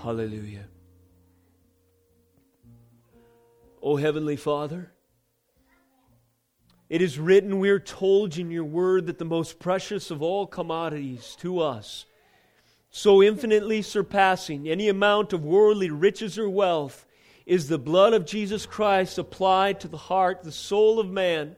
Hallelujah. O Heavenly Father, it is written, we are told in your word that the most precious of all commodities to us, so infinitely surpassing any amount of worldly riches or wealth, is the blood of Jesus Christ applied to the heart, the soul of man,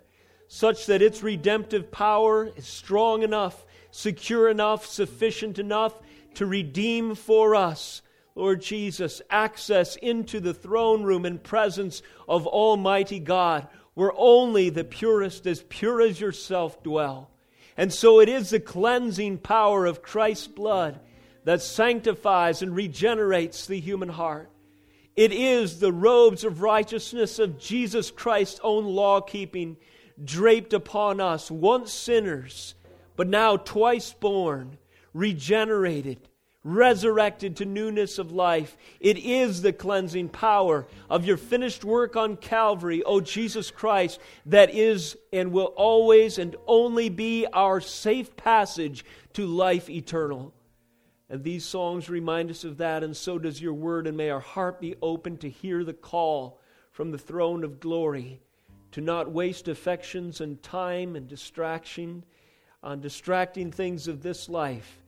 such that its redemptive power is strong enough, secure enough, sufficient enough to redeem for us Lord Jesus, access into the throne room and presence of Almighty God, where only the purest, as pure as yourself, dwell. And so it is the cleansing power of Christ's blood that sanctifies and regenerates the human heart. It is the robes of righteousness of Jesus Christ's own law keeping draped upon us, once sinners, but now twice born, regenerated resurrected to newness of life. It is the cleansing power of your finished work on Calvary, O Jesus Christ, that is and will always and only be our safe passage to life eternal. And these songs remind us of that, and so does your word, and may our heart be open to hear the call from the throne of glory to not waste affections and time and distraction on distracting things of this life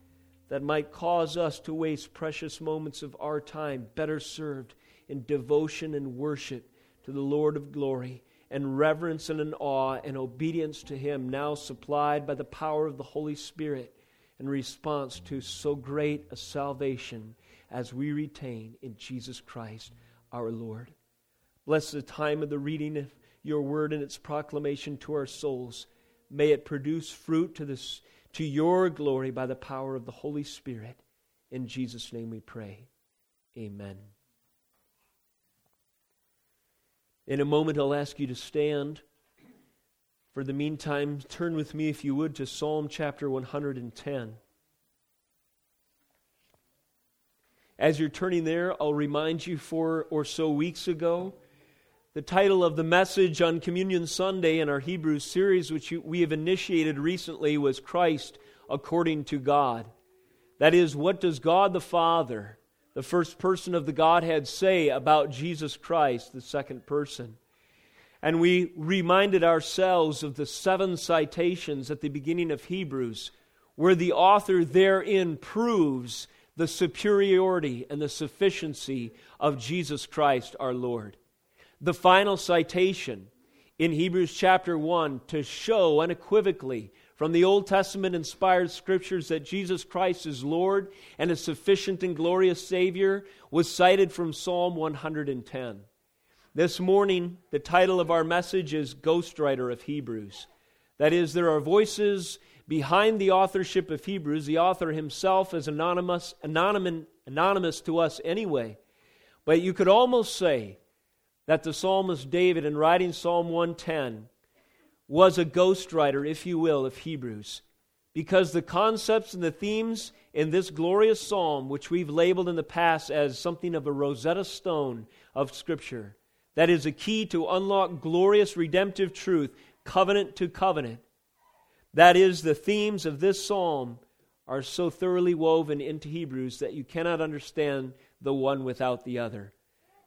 that might cause us to waste precious moments of our time better served in devotion and worship to the Lord of glory and reverence and an awe and obedience to Him, now supplied by the power of the Holy Spirit in response to so great a salvation as we retain in Jesus Christ our Lord. Bless the time of the reading of your word and its proclamation to our souls. May it produce fruit to this to your glory by the power of the Holy Spirit. In Jesus' name we pray. Amen. In a moment, I'll ask you to stand. For the meantime, turn with me, if you would, to Psalm chapter 110. As you're turning there, I'll remind you four or so weeks ago the title of the message on Communion Sunday in our Hebrews series, which we have initiated recently, was Christ according to God. That is, what does God the Father, the first person of the Godhead, say about Jesus Christ, the second person? And we reminded ourselves of the seven citations at the beginning of Hebrews, where the author therein proves the superiority and the sufficiency of Jesus Christ our Lord the final citation in Hebrews chapter 1 to show unequivocally from the Old Testament inspired scriptures that Jesus Christ is Lord and a sufficient and glorious Savior was cited from Psalm 110. This morning, the title of our message is Ghostwriter of Hebrews. That is, there are voices behind the authorship of Hebrews. The author himself is anonymous, anonymous, anonymous to us anyway. But you could almost say that the psalmist David, in writing Psalm 110, was a ghostwriter, if you will, of Hebrews. Because the concepts and the themes in this glorious psalm, which we've labeled in the past as something of a Rosetta Stone of Scripture, that is a key to unlock glorious redemptive truth, covenant to covenant. That is, the themes of this psalm are so thoroughly woven into Hebrews that you cannot understand the one without the other.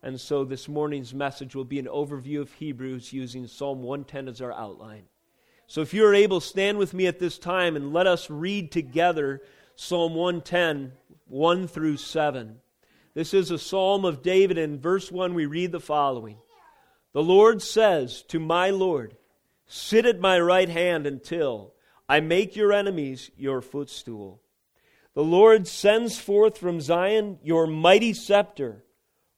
And so this morning's message will be an overview of Hebrews using Psalm 110 as our outline. So if you're able, stand with me at this time and let us read together Psalm 110, 1 through 7. This is a psalm of David. In verse 1, we read the following The Lord says to my Lord, Sit at my right hand until I make your enemies your footstool. The Lord sends forth from Zion your mighty scepter.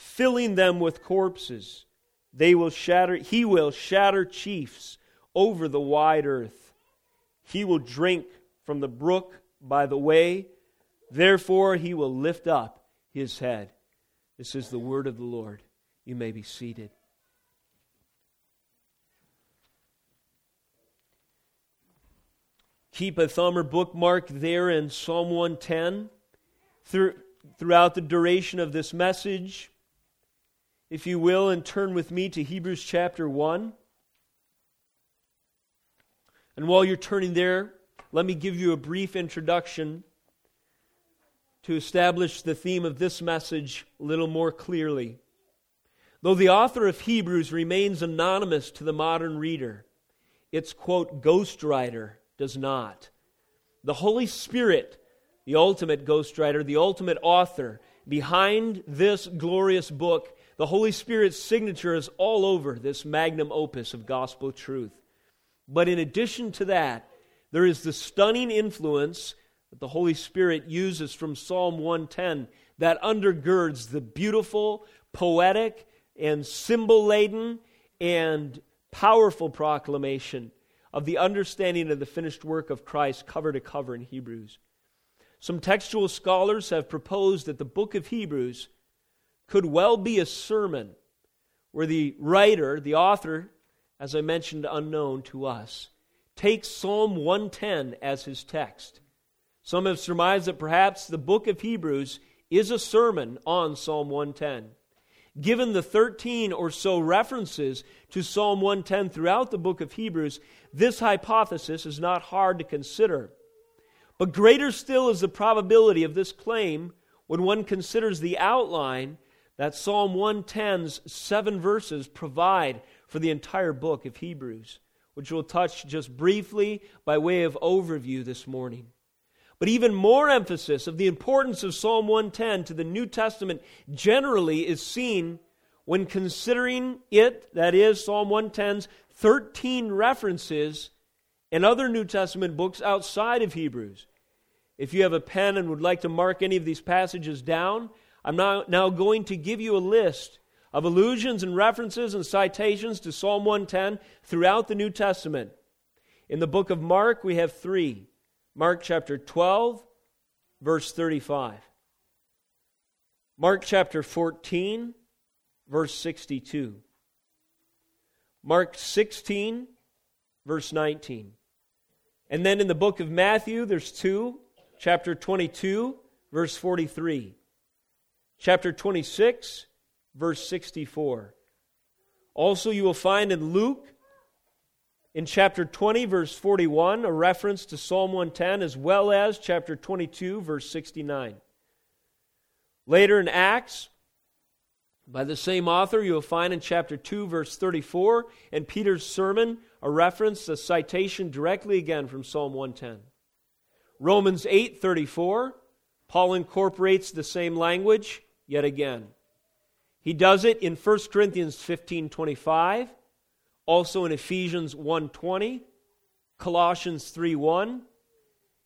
filling them with corpses. They will shatter, he will shatter chiefs over the wide earth. He will drink from the brook by the way. Therefore, he will lift up his head. This is the word of the Lord. You may be seated. Keep a thumb or bookmark there in Psalm 110 Through, throughout the duration of this message, if you will, and turn with me to Hebrews chapter 1. And while you're turning there, let me give you a brief introduction to establish the theme of this message a little more clearly. Though the author of Hebrews remains anonymous to the modern reader, its, quote, ghostwriter does not. The Holy Spirit, the ultimate ghostwriter, the ultimate author, behind this glorious book, the Holy Spirit's signature is all over this magnum opus of gospel truth. But in addition to that, there is the stunning influence that the Holy Spirit uses from Psalm 110 that undergirds the beautiful, poetic, and symbol laden and powerful proclamation of the understanding of the finished work of Christ cover to cover in Hebrews. Some textual scholars have proposed that the book of Hebrews could well be a sermon where the writer, the author, as I mentioned, unknown to us, takes Psalm 110 as his text. Some have surmised that perhaps the book of Hebrews is a sermon on Psalm 110. Given the 13 or so references to Psalm 110 throughout the book of Hebrews, this hypothesis is not hard to consider. But greater still is the probability of this claim when one considers the outline that Psalm 110's seven verses provide for the entire book of Hebrews, which we'll touch just briefly by way of overview this morning. But even more emphasis of the importance of Psalm 110 to the New Testament generally is seen when considering it, that is, Psalm 110's 13 references in other New Testament books outside of Hebrews. If you have a pen and would like to mark any of these passages down, I'm now, now going to give you a list of allusions and references and citations to Psalm 110 throughout the New Testament. In the book of Mark, we have three. Mark chapter 12, verse 35. Mark chapter 14, verse 62. Mark 16, verse 19. And then in the book of Matthew, there's two. Chapter 22, verse 43. Chapter 26, verse 64. Also, you will find in Luke in chapter 20, verse 41, a reference to Psalm 110, as well as chapter 22, verse 69. Later in Acts, by the same author, you will find in chapter 2, verse 34, in Peter's sermon, a reference, a citation directly again from Psalm 110. Romans 8, 34, Paul incorporates the same language yet again. He does it in 1 Corinthians 15, 25 also in Ephesians 1:20, Colossians 3:1,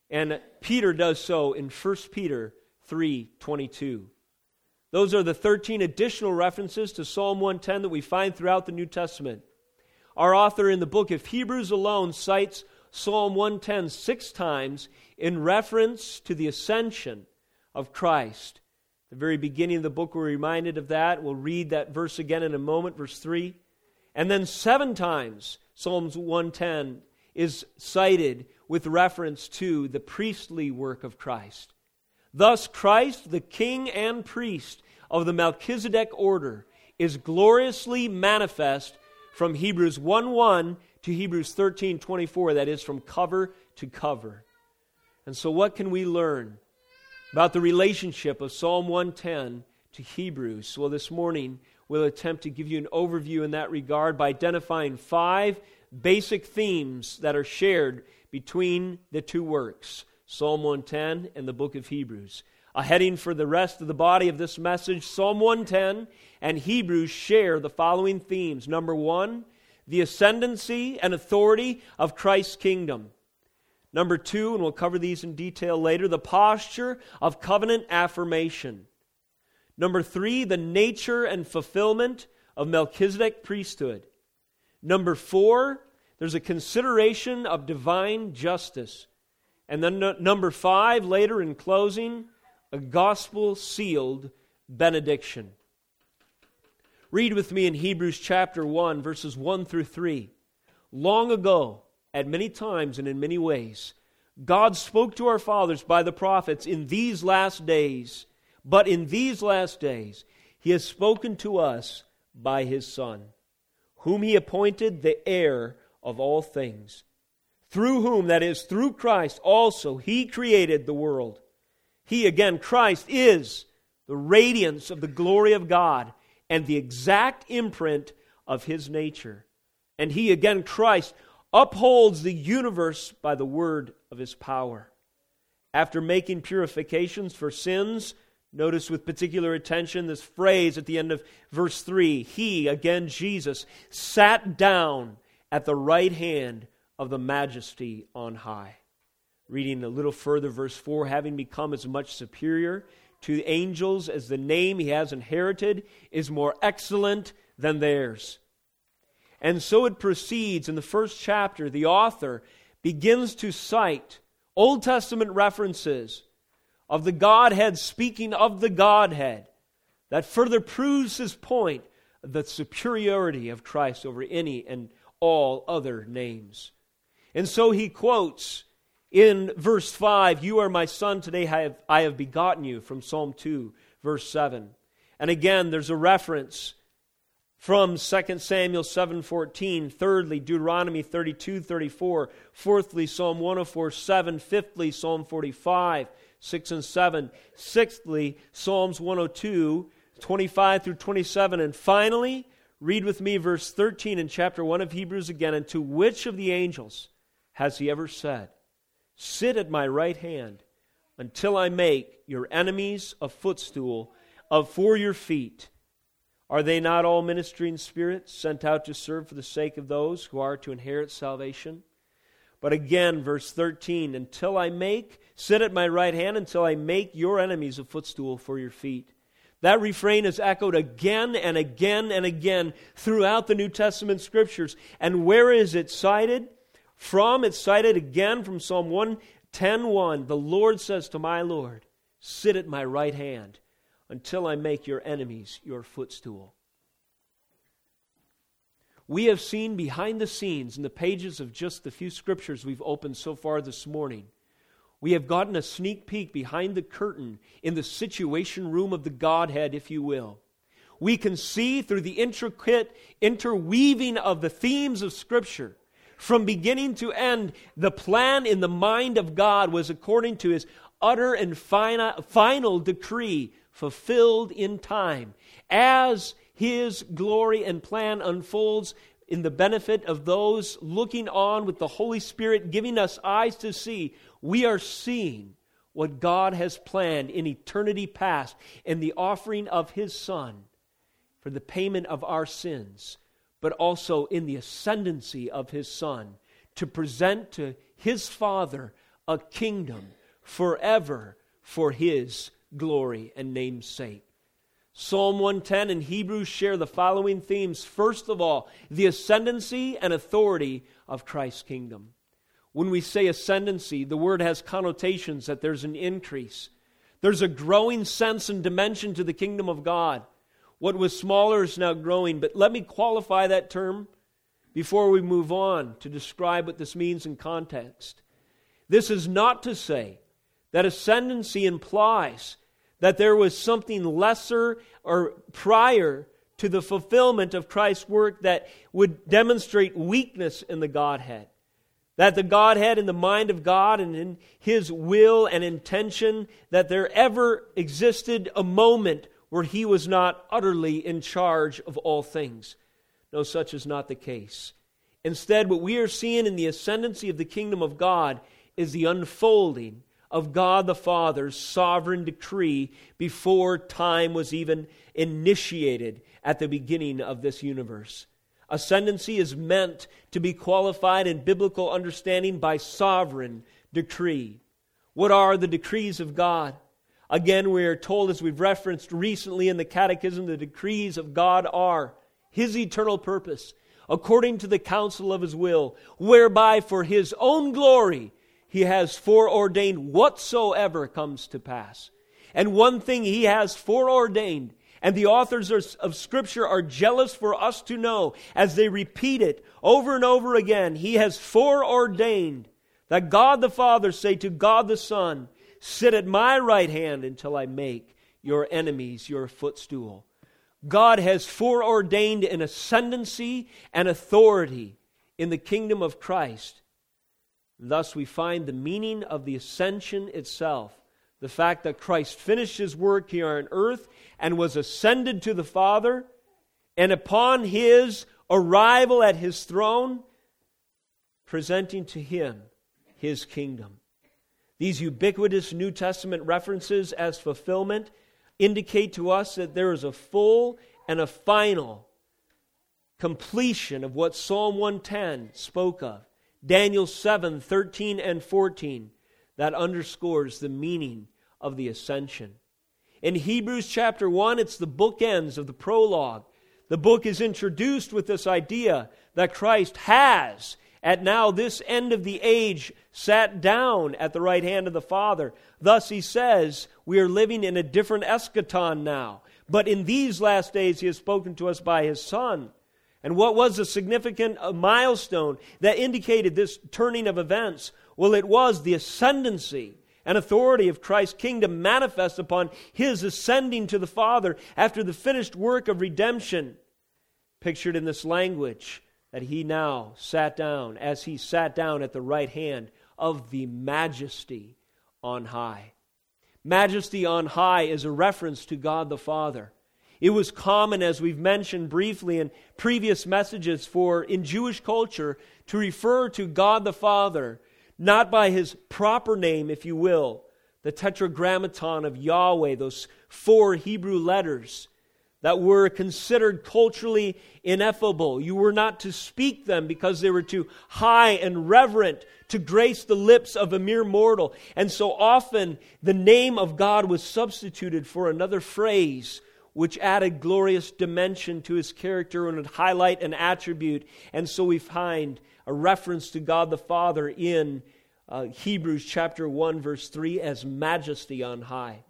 and Peter does so in 1 Peter 3:22. Those are the 13 additional references to Psalm 110 that we find throughout the New Testament. Our author in the book of Hebrews alone cites Psalm 110 six times in reference to the ascension of Christ. The very beginning of the book, we're reminded of that. We'll read that verse again in a moment, verse 3. And then seven times, Psalms 110 is cited with reference to the priestly work of Christ. Thus, Christ, the king and priest of the Melchizedek order, is gloriously manifest from Hebrews 1 1 to Hebrews 13 24, that is, from cover to cover. And so, what can we learn about the relationship of Psalm 110 to Hebrews? Well, this morning, we'll attempt to give you an overview in that regard by identifying five basic themes that are shared between the two works Psalm 110 and the book of Hebrews. A heading for the rest of the body of this message Psalm 110 and Hebrews share the following themes. Number one, the ascendancy and authority of Christ's kingdom. Number two, and we'll cover these in detail later, the posture of covenant affirmation. Number three, the nature and fulfillment of Melchizedek priesthood. Number four, there's a consideration of divine justice. And then no, number five, later in closing, a gospel sealed benediction. Read with me in Hebrews chapter 1, verses 1 through 3. Long ago, at many times and in many ways, God spoke to our fathers by the prophets in these last days, but in these last days, He has spoken to us by His Son, whom He appointed the heir of all things, through whom, that is, through Christ also, He created the world. He, again, Christ, is the radiance of the glory of God and the exact imprint of His nature. And He, again, Christ, upholds the universe by the word of his power. After making purifications for sins, notice with particular attention this phrase at the end of verse 3 He, again Jesus, sat down at the right hand of the majesty on high. Reading a little further, verse 4 having become as much superior to angels as the name he has inherited is more excellent than theirs. And so it proceeds in the first chapter. The author begins to cite Old Testament references of the Godhead speaking of the Godhead that further proves his point the superiority of Christ over any and all other names. And so he quotes in verse 5 You are my son, today I have, I have begotten you, from Psalm 2, verse 7. And again, there's a reference from 2 Samuel 7:14, thirdly Deuteronomy 32:34, fourthly Psalm 104 7, fifthly Psalm 45 6 and 7, sixthly Psalms 102 25 through 27, and finally read with me verse 13 in chapter 1 of Hebrews again, and to which of the angels has he ever said, Sit at my right hand until I make your enemies a footstool of for your feet? Are they not all ministering spirits sent out to serve for the sake of those who are to inherit salvation? But again, verse 13, until I make, sit at my right hand until I make your enemies a footstool for your feet. That refrain is echoed again and again and again throughout the New Testament scriptures. And where is it cited? From, it's cited again from Psalm 110:1. The Lord says to my Lord, Sit at my right hand until I make your enemies your footstool. We have seen behind the scenes in the pages of just the few scriptures we've opened so far this morning. We have gotten a sneak peek behind the curtain in the situation room of the Godhead, if you will. We can see through the intricate interweaving of the themes of Scripture. From beginning to end, the plan in the mind of God was according to his utter and final decree fulfilled in time. As his glory and plan unfolds in the benefit of those looking on with the Holy Spirit giving us eyes to see, we are seeing what God has planned in eternity past in the offering of his Son for the payment of our sins, but also in the ascendancy of his Son to present to his Father a kingdom forever for his glory and name's sake. Psalm 110 and Hebrews share the following themes. First of all, the ascendancy and authority of Christ's kingdom. When we say ascendancy, the word has connotations that there's an increase. There's a growing sense and dimension to the kingdom of God. What was smaller is now growing. But let me qualify that term before we move on to describe what this means in context. This is not to say that ascendancy implies that there was something lesser or prior to the fulfillment of Christ's work that would demonstrate weakness in the Godhead. That the Godhead, in the mind of God and in His will and intention, that there ever existed a moment where He was not utterly in charge of all things. No, such is not the case. Instead, what we are seeing in the ascendancy of the kingdom of God is the unfolding of God the Father's sovereign decree before time was even initiated at the beginning of this universe. Ascendancy is meant to be qualified in biblical understanding by sovereign decree. What are the decrees of God? Again, we are told, as we've referenced recently in the Catechism, the decrees of God are His eternal purpose, according to the counsel of His will, whereby for His own glory he has foreordained whatsoever comes to pass. And one thing he has foreordained, and the authors of Scripture are jealous for us to know as they repeat it over and over again. He has foreordained that God the Father say to God the Son, Sit at my right hand until I make your enemies your footstool. God has foreordained an ascendancy and authority in the kingdom of Christ. Thus, we find the meaning of the ascension itself the fact that Christ finished his work here on earth and was ascended to the Father, and upon his arrival at his throne, presenting to him his kingdom. These ubiquitous New Testament references as fulfillment indicate to us that there is a full and a final completion of what Psalm 110 spoke of. Daniel 7 13 and 14 that underscores the meaning of the ascension. In Hebrews chapter 1, it's the bookends of the prologue. The book is introduced with this idea that Christ has, at now this end of the age, sat down at the right hand of the Father. Thus, he says, we are living in a different eschaton now. But in these last days, he has spoken to us by his Son. And what was a significant uh, milestone that indicated this turning of events? Well, it was the ascendancy and authority of Christ's kingdom manifest upon his ascending to the Father after the finished work of redemption, pictured in this language that he now sat down as he sat down at the right hand of the majesty on high. Majesty on high is a reference to God the Father. It was common, as we've mentioned briefly in previous messages, for in Jewish culture to refer to God the Father not by his proper name, if you will, the tetragrammaton of Yahweh, those four Hebrew letters that were considered culturally ineffable. You were not to speak them because they were too high and reverent to grace the lips of a mere mortal. And so often the name of God was substituted for another phrase which added glorious dimension to his character and would highlight an attribute. And so we find a reference to God the Father in uh, Hebrews chapter 1, verse 3, as majesty on high.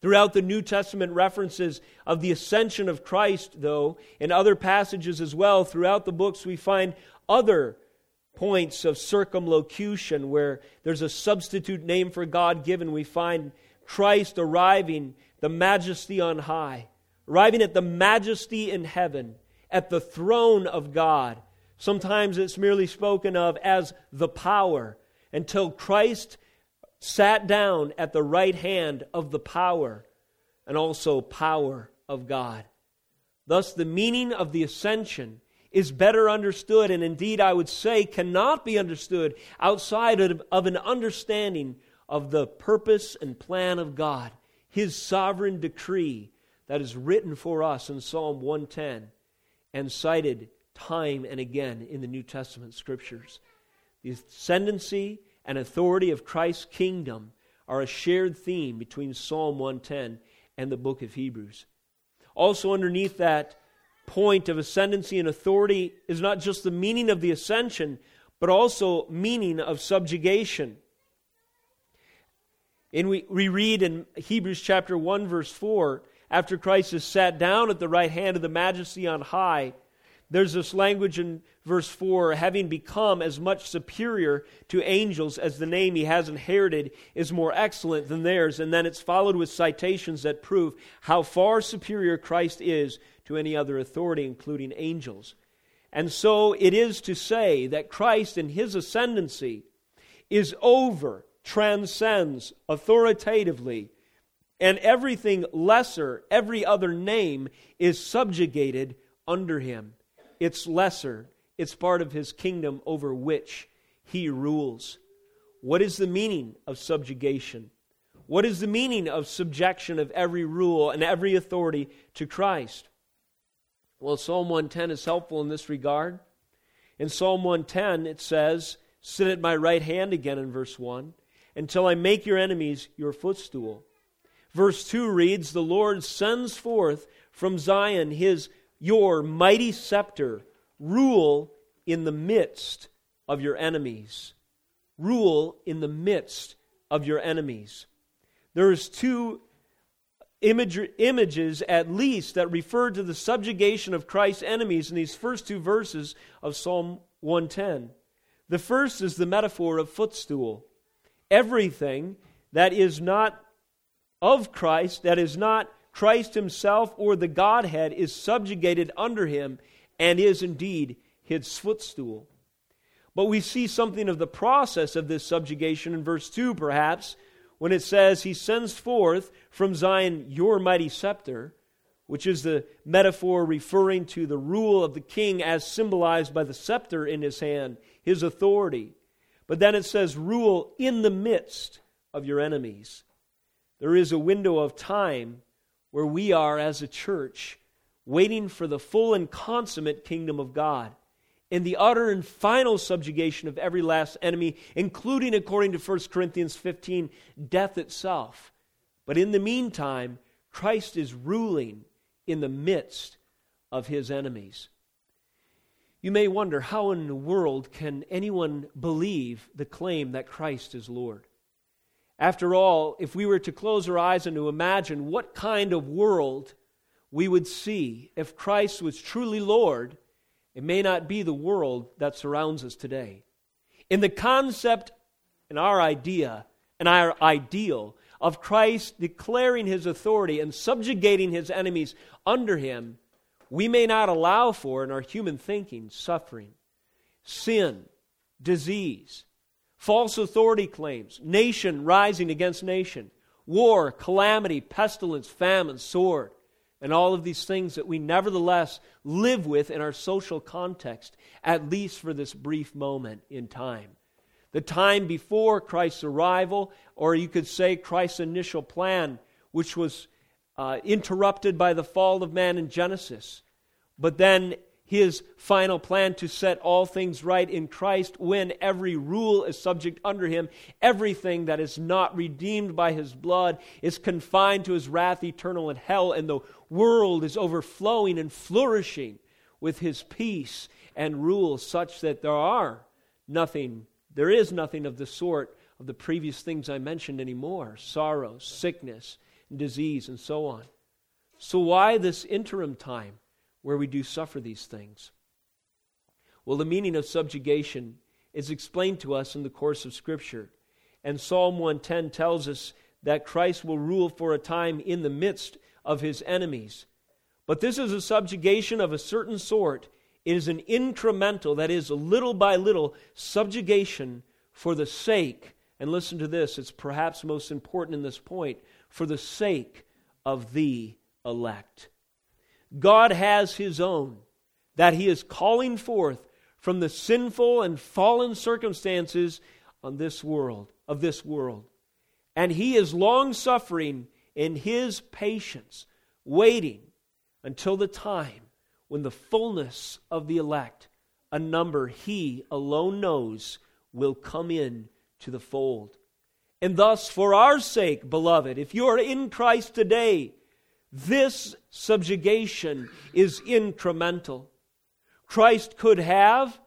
Throughout the New Testament references of the ascension of Christ, though, in other passages as well, throughout the books, we find other points of circumlocution where there's a substitute name for God given. We find Christ arriving the majesty on high, arriving at the majesty in heaven, at the throne of God. Sometimes it's merely spoken of as the power, until Christ sat down at the right hand of the power and also power of God. Thus, the meaning of the ascension is better understood, and indeed, I would say, cannot be understood outside of, of an understanding of the purpose and plan of God his sovereign decree that is written for us in Psalm 110 and cited time and again in the New Testament scriptures. The ascendancy and authority of Christ's kingdom are a shared theme between Psalm 110 and the book of Hebrews. Also, underneath that point of ascendancy and authority is not just the meaning of the ascension, but also meaning of subjugation. And we, we read in Hebrews chapter 1, verse 4, after Christ has sat down at the right hand of the majesty on high, there's this language in verse 4 having become as much superior to angels as the name he has inherited is more excellent than theirs. And then it's followed with citations that prove how far superior Christ is to any other authority, including angels. And so it is to say that Christ in his ascendancy is over transcends authoritatively, and everything lesser, every other name, is subjugated under him. It's lesser, it's part of his kingdom over which he rules. What is the meaning of subjugation? What is the meaning of subjection of every rule and every authority to Christ? Well, Psalm 110 is helpful in this regard. In Psalm 110, it says, Sit at my right hand again in verse 1 until I make your enemies your footstool. Verse 2 reads, The Lord sends forth from Zion his your mighty scepter, rule in the midst of your enemies. Rule in the midst of your enemies. There is two image, images, at least, that refer to the subjugation of Christ's enemies in these first two verses of Psalm 110. The first is the metaphor of footstool. Everything that is not of Christ, that is not Christ himself or the Godhead, is subjugated under him and is indeed his footstool. But we see something of the process of this subjugation in verse 2, perhaps, when it says, He sends forth from Zion your mighty scepter, which is the metaphor referring to the rule of the king as symbolized by the scepter in his hand, his authority. But then it says, rule in the midst of your enemies. There is a window of time where we are as a church waiting for the full and consummate kingdom of God in the utter and final subjugation of every last enemy, including, according to 1 Corinthians 15, death itself. But in the meantime, Christ is ruling in the midst of his enemies. You may wonder how in the world can anyone believe the claim that Christ is Lord? After all, if we were to close our eyes and to imagine what kind of world we would see if Christ was truly Lord, it may not be the world that surrounds us today. In the concept and our idea and our ideal of Christ declaring his authority and subjugating his enemies under him, we may not allow for in our human thinking suffering, sin, disease, false authority claims, nation rising against nation, war, calamity, pestilence, famine, sword and all of these things that we nevertheless live with in our social context, at least for this brief moment in time. The time before Christ's arrival, or you could say Christ's initial plan, which was uh, interrupted by the fall of man in Genesis. But then his final plan to set all things right in Christ when every rule is subject under him. Everything that is not redeemed by his blood is confined to his wrath eternal in hell, and the world is overflowing and flourishing with his peace and rule, such that there are nothing, there is nothing of the sort of the previous things I mentioned anymore sorrow, sickness, disease, and so on. So, why this interim time? where we do suffer these things? Well, the meaning of subjugation is explained to us in the course of Scripture. And Psalm 110 tells us that Christ will rule for a time in the midst of his enemies. But this is a subjugation of a certain sort. It is an incremental, that is, little by little subjugation for the sake, and listen to this, it's perhaps most important in this point, for the sake of the elect. God has His own that He is calling forth from the sinful and fallen circumstances on this world, of this world. And He is long suffering in His patience, waiting until the time when the fullness of the elect, a number He alone knows, will come in to the fold. And thus, for our sake, beloved, if you are in Christ today, this subjugation is incremental. Christ could have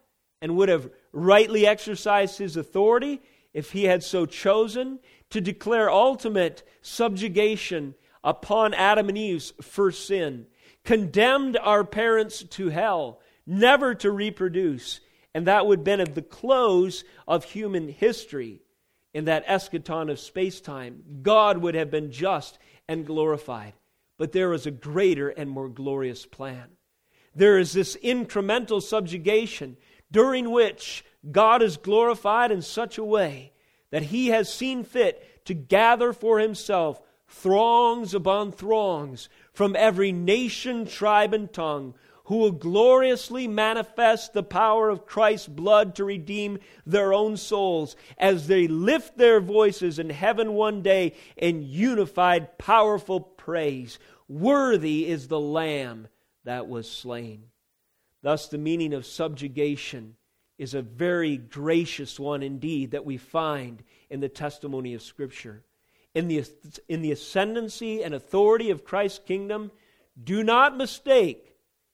and would have rightly exercised his authority if he had so chosen to declare ultimate subjugation upon Adam and Eve's first sin, condemned our parents to hell, never to reproduce, and that would have been at the close of human history. In that eschaton of space time, God would have been just and glorified. But there is a greater and more glorious plan. There is this incremental subjugation during which God is glorified in such a way that he has seen fit to gather for himself throngs upon throngs from every nation, tribe, and tongue who will gloriously manifest the power of Christ's blood to redeem their own souls as they lift their voices in heaven one day in unified, powerful praise. Worthy is the Lamb that was slain. Thus, the meaning of subjugation is a very gracious one indeed that we find in the testimony of Scripture. In the, in the ascendancy and authority of Christ's kingdom, do not mistake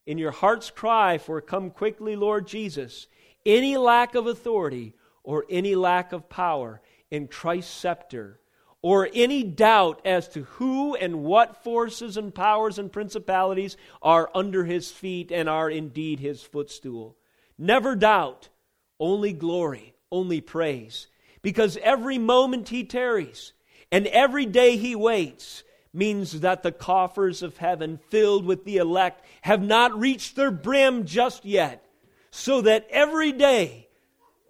in your heart's cry for come quickly, Lord Jesus, any lack of authority or any lack of power in Christ's scepter or any doubt as to who and what forces and powers and principalities are under his feet and are indeed his footstool. Never doubt, only glory, only praise. Because every moment he tarries and every day he waits means that the coffers of heaven filled with the elect have not reached their brim just yet. So that every day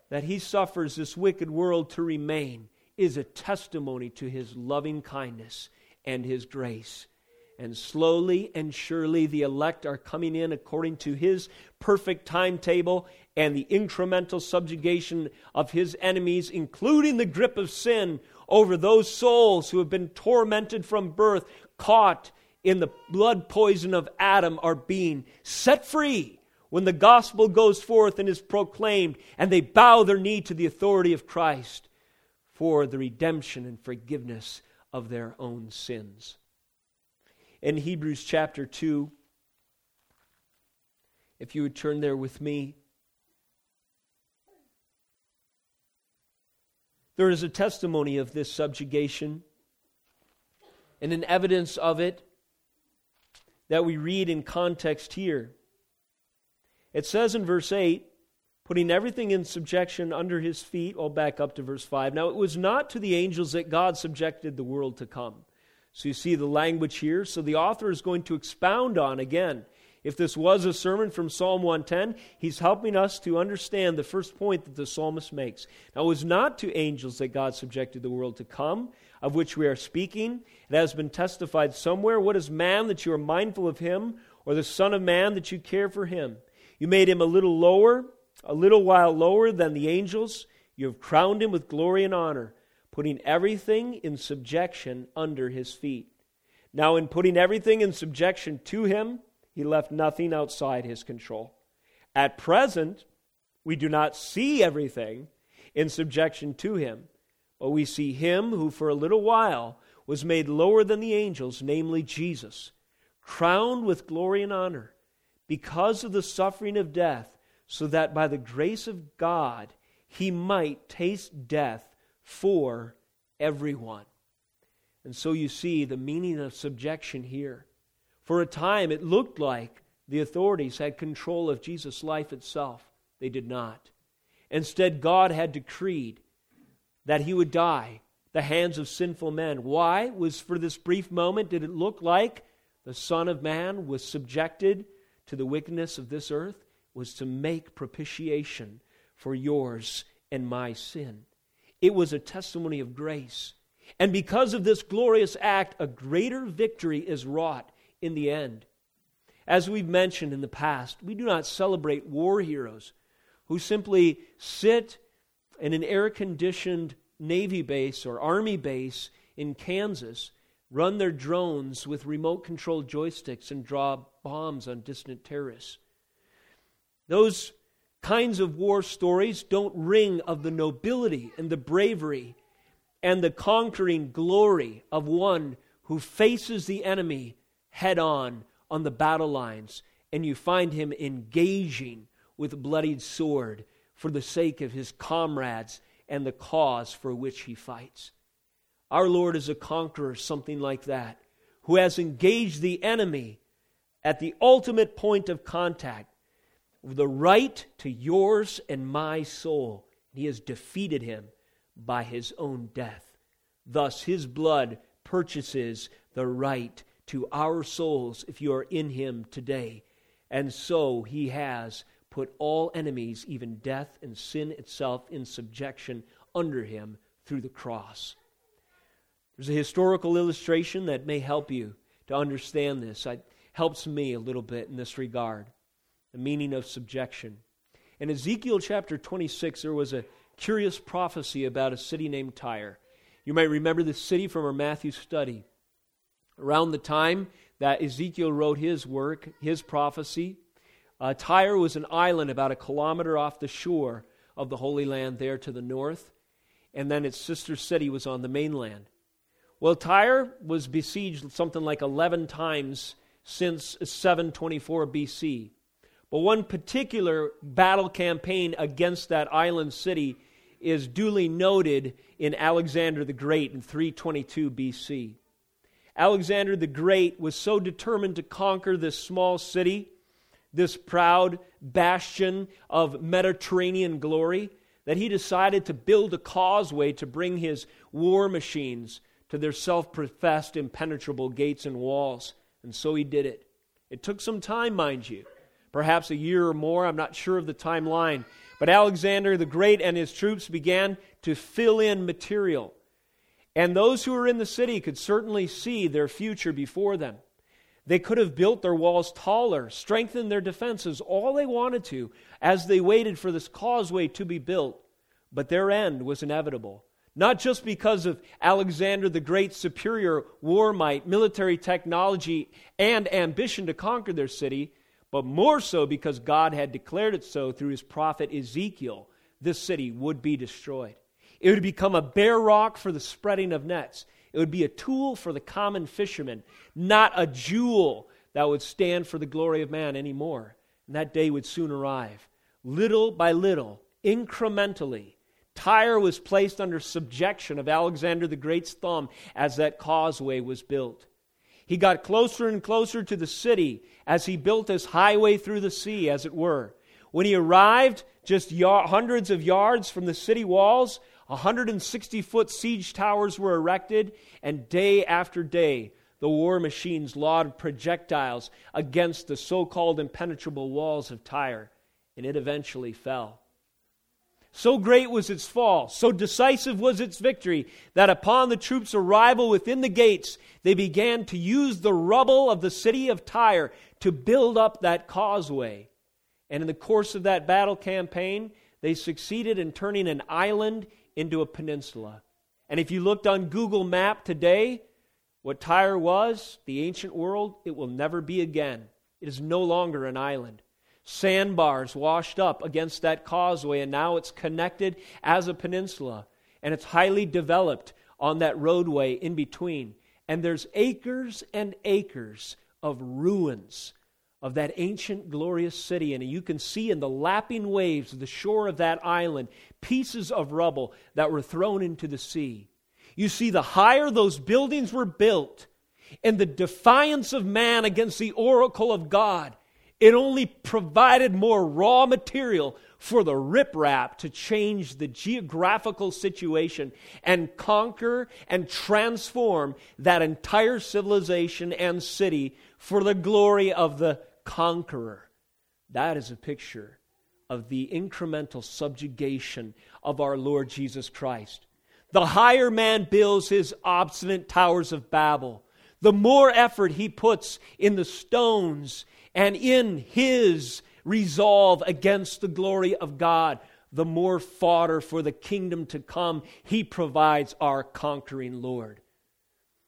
that he suffers this wicked world to remain is a testimony to his loving kindness and his grace. And slowly and surely the elect are coming in according to his perfect timetable and the incremental subjugation of his enemies, including the grip of sin over those souls who have been tormented from birth, caught in the blood poison of Adam, are being set free when the gospel goes forth and is proclaimed, and they bow their knee to the authority of Christ for the redemption and forgiveness of their own sins. In Hebrews chapter 2, if you would turn there with me, there is a testimony of this subjugation and an evidence of it that we read in context here. It says in verse 8, putting everything in subjection under his feet. I'll back up to verse 5. Now, it was not to the angels that God subjected the world to come. So you see the language here. So the author is going to expound on again. If this was a sermon from Psalm 110, he's helping us to understand the first point that the psalmist makes. Now, it was not to angels that God subjected the world to come, of which we are speaking. It has been testified somewhere. What is man that you are mindful of him, or the Son of Man that you care for him? You made him a little lower a little while lower than the angels, you have crowned him with glory and honor, putting everything in subjection under his feet. Now, in putting everything in subjection to him, he left nothing outside his control. At present, we do not see everything in subjection to him, but we see him who for a little while was made lower than the angels, namely Jesus, crowned with glory and honor, because of the suffering of death so that by the grace of God he might taste death for everyone. And so you see the meaning of subjection here. For a time, it looked like the authorities had control of Jesus' life itself. They did not. Instead, God had decreed that he would die the hands of sinful men. Why? Was for this brief moment did it look like the Son of Man was subjected to the wickedness of this earth? was to make propitiation for yours and my sin. It was a testimony of grace. And because of this glorious act, a greater victory is wrought in the end. As we've mentioned in the past, we do not celebrate war heroes who simply sit in an air conditioned Navy base or Army base in Kansas, run their drones with remote controlled joysticks, and draw bombs on distant terrorists. Those kinds of war stories don't ring of the nobility and the bravery and the conquering glory of one who faces the enemy head on on the battle lines, and you find him engaging with bloodied sword for the sake of his comrades and the cause for which he fights. Our Lord is a conqueror, something like that, who has engaged the enemy at the ultimate point of contact the right to yours and my soul. He has defeated him by his own death. Thus, his blood purchases the right to our souls if you are in him today. And so he has put all enemies, even death and sin itself, in subjection under him through the cross. There's a historical illustration that may help you to understand this. It helps me a little bit in this regard the meaning of subjection. In Ezekiel chapter 26, there was a curious prophecy about a city named Tyre. You might remember this city from our Matthew study. Around the time that Ezekiel wrote his work, his prophecy, uh, Tyre was an island about a kilometer off the shore of the Holy Land there to the north, and then its sister city was on the mainland. Well, Tyre was besieged something like 11 times since 724 BC. But one particular battle campaign against that island city is duly noted in Alexander the Great in 322 BC. Alexander the Great was so determined to conquer this small city, this proud bastion of Mediterranean glory, that he decided to build a causeway to bring his war machines to their self professed impenetrable gates and walls. And so he did it. It took some time, mind you, perhaps a year or more. I'm not sure of the timeline. But Alexander the Great and his troops began to fill in material. And those who were in the city could certainly see their future before them. They could have built their walls taller, strengthened their defenses, all they wanted to, as they waited for this causeway to be built. But their end was inevitable. Not just because of Alexander the Great's superior war might, military technology, and ambition to conquer their city, but more so because God had declared it so through his prophet Ezekiel. This city would be destroyed. It would become a bare rock for the spreading of nets. It would be a tool for the common fisherman, not a jewel that would stand for the glory of man anymore. And that day would soon arrive. Little by little, incrementally, Tyre was placed under subjection of Alexander the Great's thumb as that causeway was built. He got closer and closer to the city as he built this highway through the sea, as it were. When he arrived just hundreds of yards from the city walls, 160 foot siege towers were erected, and day after day, the war machines lobbed projectiles against the so called impenetrable walls of Tyre, and it eventually fell. So great was its fall, so decisive was its victory, that upon the troops' arrival within the gates, they began to use the rubble of the city of Tyre to build up that causeway. And in the course of that battle campaign, they succeeded in turning an island into a peninsula. And if you looked on Google Map today, what Tyre was, the ancient world, it will never be again. It is no longer an island sandbars washed up against that causeway, and now it's connected as a peninsula. And it's highly developed on that roadway in between. And there's acres and acres of ruins of that ancient glorious city. And you can see in the lapping waves of the shore of that island pieces of rubble that were thrown into the sea. You see, the higher those buildings were built, and the defiance of man against the oracle of God, it only provided more raw material for the riprap to change the geographical situation and conquer and transform that entire civilization and city for the glory of the conqueror. That is a picture of the incremental subjugation of our Lord Jesus Christ. The higher man builds his obstinate towers of Babel, the more effort he puts in the stones and in his resolve against the glory of God, the more fodder for the kingdom to come he provides our conquering Lord.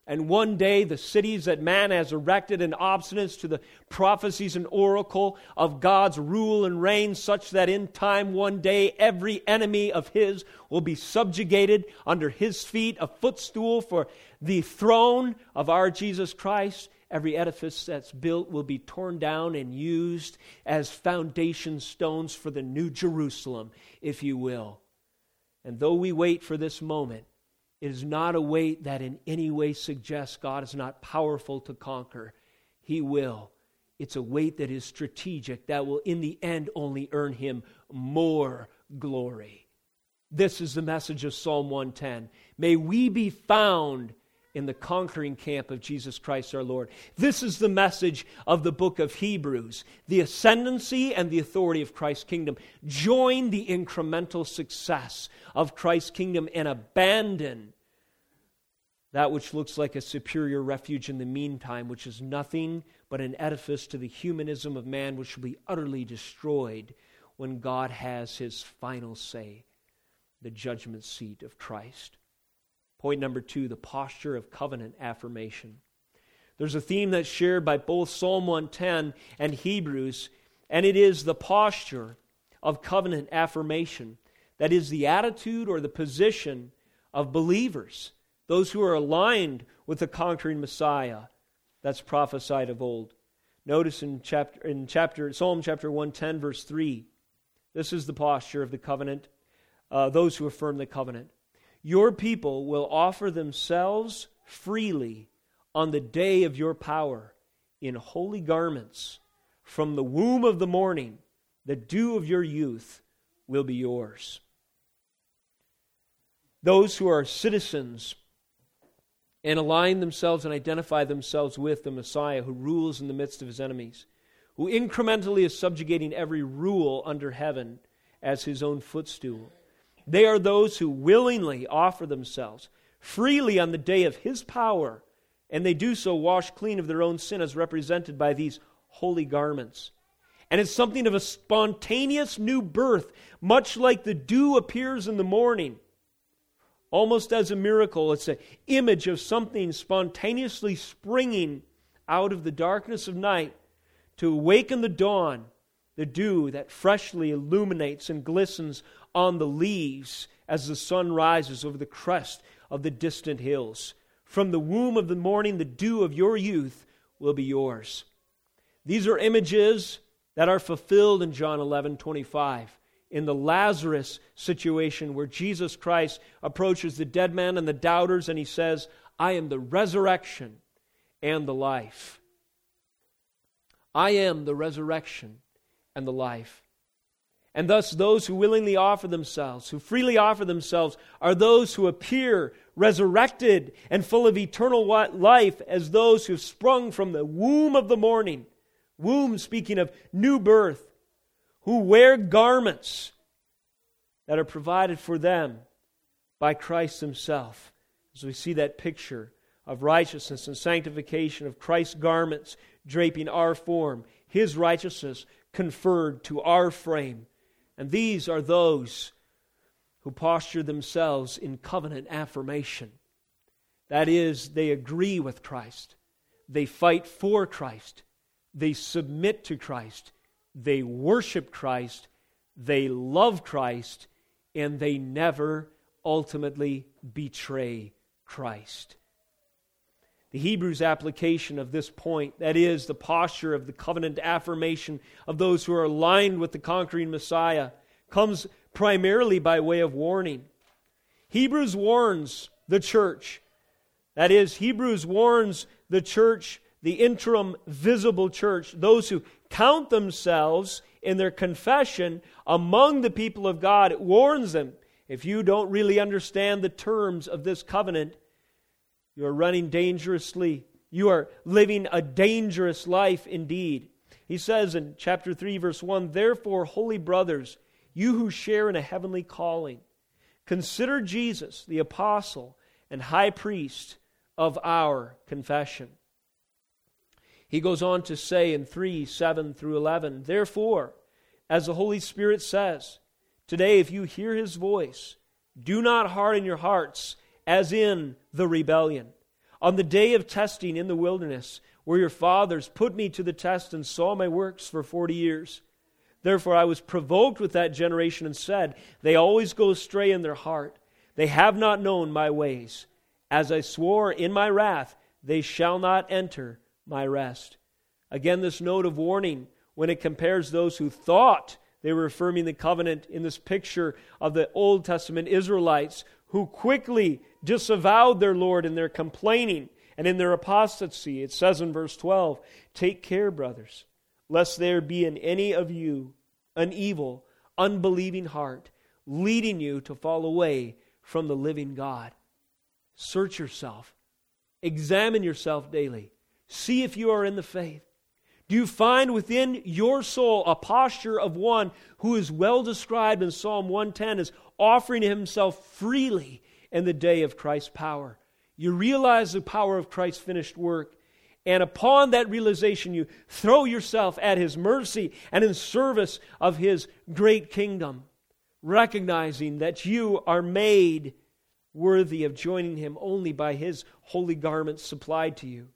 And one day, the cities that man has erected in obstinance to the prophecies and oracle of God's rule and reign, such that in time, one day, every enemy of his will be subjugated under his feet, a footstool for the throne of our Jesus Christ. Every edifice that's built will be torn down and used as foundation stones for the new Jerusalem, if you will. And though we wait for this moment, it is not a wait that in any way suggests God is not powerful to conquer. He will. It's a wait that is strategic, that will in the end only earn him more glory. This is the message of Psalm 110. May we be found in the conquering camp of Jesus Christ our Lord. This is the message of the book of Hebrews the ascendancy and the authority of Christ's kingdom. Join the incremental success of Christ's kingdom and abandon that which looks like a superior refuge in the meantime, which is nothing but an edifice to the humanism of man, which will be utterly destroyed when God has his final say, the judgment seat of Christ. Point number two the posture of covenant affirmation. There's a theme that's shared by both Psalm 110 and Hebrews, and it is the posture of covenant affirmation. That is the attitude or the position of believers, those who are aligned with the conquering Messiah that's prophesied of old. Notice in chapter in chapter Psalm chapter 110 verse 3. This is the posture of the covenant uh, those who affirm the covenant. Your people will offer themselves freely on the day of your power in holy garments. From the womb of the morning, the dew of your youth will be yours. Those who are citizens and align themselves and identify themselves with the Messiah who rules in the midst of his enemies, who incrementally is subjugating every rule under heaven as his own footstool. They are those who willingly offer themselves freely on the day of his power, and they do so washed clean of their own sin as represented by these holy garments. And it's something of a spontaneous new birth, much like the dew appears in the morning almost as a miracle. It's an image of something spontaneously springing out of the darkness of night to awaken the dawn, the dew that freshly illuminates and glistens on the leaves as the sun rises over the crest of the distant hills. From the womb of the morning, the dew of your youth will be yours. These are images that are fulfilled in John 11 25 in the Lazarus situation where Jesus Christ approaches the dead man and the doubters and he says, I am the resurrection and the life. I am the resurrection and the life. And thus, those who willingly offer themselves, who freely offer themselves, are those who appear resurrected and full of eternal life as those who have sprung from the womb of the morning. Womb, speaking of new birth, who wear garments that are provided for them by Christ Himself. As we see that picture of righteousness and sanctification of Christ's garments draping our form, His righteousness conferred to our frame. And these are those who posture themselves in covenant affirmation. That is, they agree with Christ, they fight for Christ, they submit to Christ, they worship Christ, they love Christ, and they never ultimately betray Christ. The Hebrews application of this point, that is, the posture of the covenant affirmation of those who are aligned with the conquering Messiah, comes primarily by way of warning. Hebrews warns the church, that is, Hebrews warns the church, the interim visible church, those who count themselves in their confession among the people of God. It warns them if you don't really understand the terms of this covenant, you are running dangerously. You are living a dangerous life indeed. He says in chapter 3, verse 1 Therefore, holy brothers, you who share in a heavenly calling, consider Jesus, the apostle and high priest of our confession. He goes on to say in 3 7 through 11, Therefore, as the Holy Spirit says, today if you hear his voice, do not harden your hearts as in the rebellion. On the day of testing in the wilderness, where your fathers put me to the test and saw my works for forty years. Therefore I was provoked with that generation and said, They always go astray in their heart. They have not known my ways. As I swore in my wrath, they shall not enter my rest. Again, this note of warning when it compares those who thought they were affirming the covenant in this picture of the Old Testament Israelites who quickly disavowed their Lord in their complaining and in their apostasy. It says in verse 12 Take care, brothers, lest there be in any of you an evil, unbelieving heart, leading you to fall away from the living God. Search yourself, examine yourself daily. See if you are in the faith. Do you find within your soul a posture of one who is well described in Psalm 110 as offering himself freely in the day of Christ's power? You realize the power of Christ's finished work, and upon that realization, you throw yourself at his mercy and in service of his great kingdom, recognizing that you are made worthy of joining him only by his holy garments supplied to you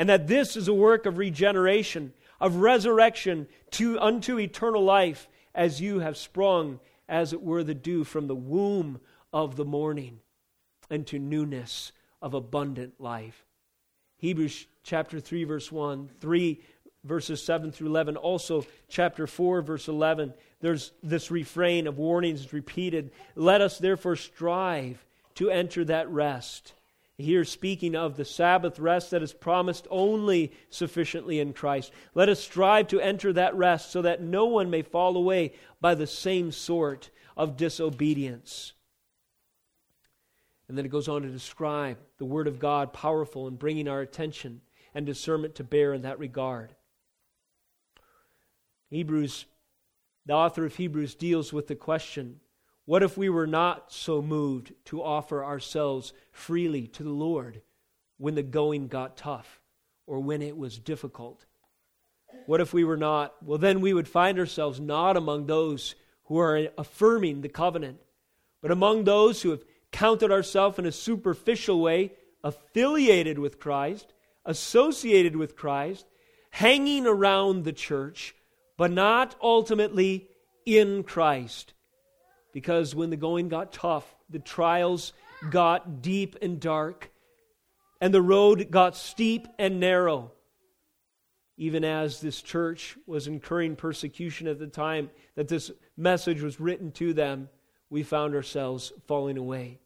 and that this is a work of regeneration, of resurrection to, unto eternal life, as you have sprung, as it were, the dew from the womb of the morning, into newness of abundant life. Hebrews chapter 3, verse 1, 3 verses 7 through 11. Also, chapter 4, verse 11, there's this refrain of warnings repeated. Let us therefore strive to enter that rest. Here, speaking of the Sabbath rest that is promised only sufficiently in Christ. Let us strive to enter that rest so that no one may fall away by the same sort of disobedience. And then it goes on to describe the Word of God powerful in bringing our attention and discernment to bear in that regard. Hebrews, the author of Hebrews deals with the question what if we were not so moved to offer ourselves freely to the Lord when the going got tough or when it was difficult? What if we were not? Well, then we would find ourselves not among those who are affirming the covenant, but among those who have counted ourselves in a superficial way affiliated with Christ, associated with Christ, hanging around the church, but not ultimately in Christ. Because when the going got tough, the trials got deep and dark, and the road got steep and narrow. Even as this church was incurring persecution at the time that this message was written to them, we found ourselves falling away.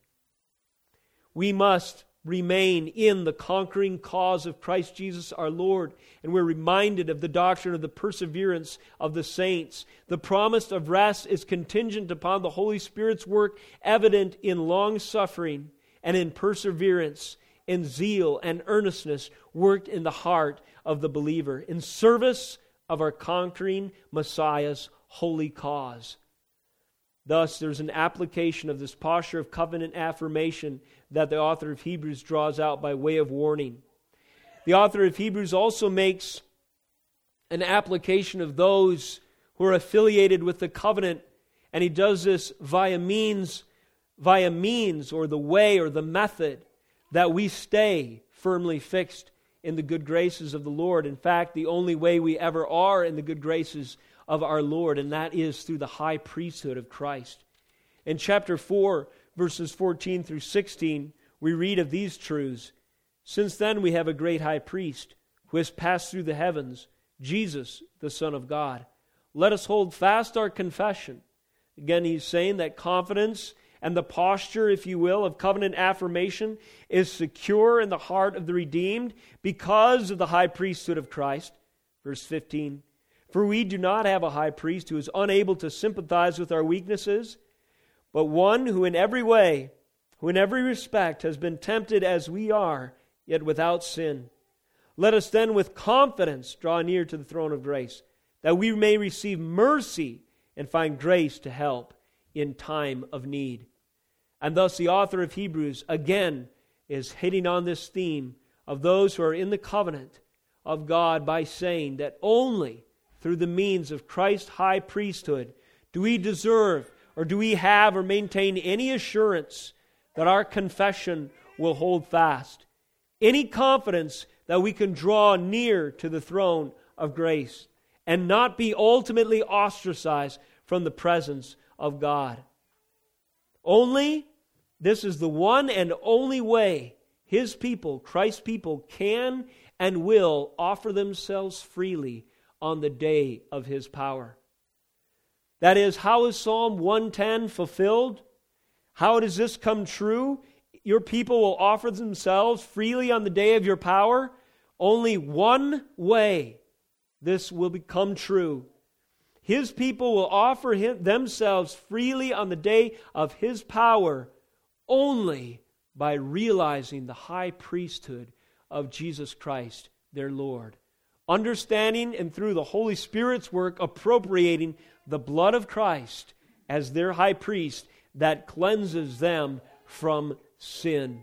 We must remain in the conquering cause of Christ Jesus our Lord. And we're reminded of the doctrine of the perseverance of the saints. The promise of rest is contingent upon the Holy Spirit's work evident in long suffering and in perseverance, in zeal and earnestness worked in the heart of the believer, in service of our conquering Messiah's holy cause. Thus, there's an application of this posture of covenant affirmation that the author of Hebrews draws out by way of warning. The author of Hebrews also makes an application of those who are affiliated with the covenant, and he does this via means, via means or the way or the method that we stay firmly fixed in the good graces of the Lord. In fact, the only way we ever are in the good graces of our Lord, and that is through the high priesthood of Christ. In chapter 4, verses 14 through 16, we read of these truths. Since then, we have a great high priest who has passed through the heavens, Jesus, the Son of God. Let us hold fast our confession. Again, he's saying that confidence and the posture, if you will, of covenant affirmation is secure in the heart of the redeemed because of the high priesthood of Christ. Verse 15 For we do not have a high priest who is unable to sympathize with our weaknesses but one who in every way, who in every respect has been tempted as we are, yet without sin. Let us then with confidence draw near to the throne of grace, that we may receive mercy and find grace to help in time of need. And thus, the author of Hebrews again is hitting on this theme of those who are in the covenant of God by saying that only through the means of Christ's high priesthood do we deserve or do we have or maintain any assurance that our confession will hold fast? Any confidence that we can draw near to the throne of grace and not be ultimately ostracized from the presence of God? Only this is the one and only way His people, Christ's people, can and will offer themselves freely on the day of His power. That is, how is Psalm 110 fulfilled? How does this come true? Your people will offer themselves freely on the day of your power. Only one way this will become true. His people will offer him, themselves freely on the day of His power only by realizing the high priesthood of Jesus Christ, their Lord. Understanding and through the Holy Spirit's work, appropriating the blood of Christ as their high priest that cleanses them from sin.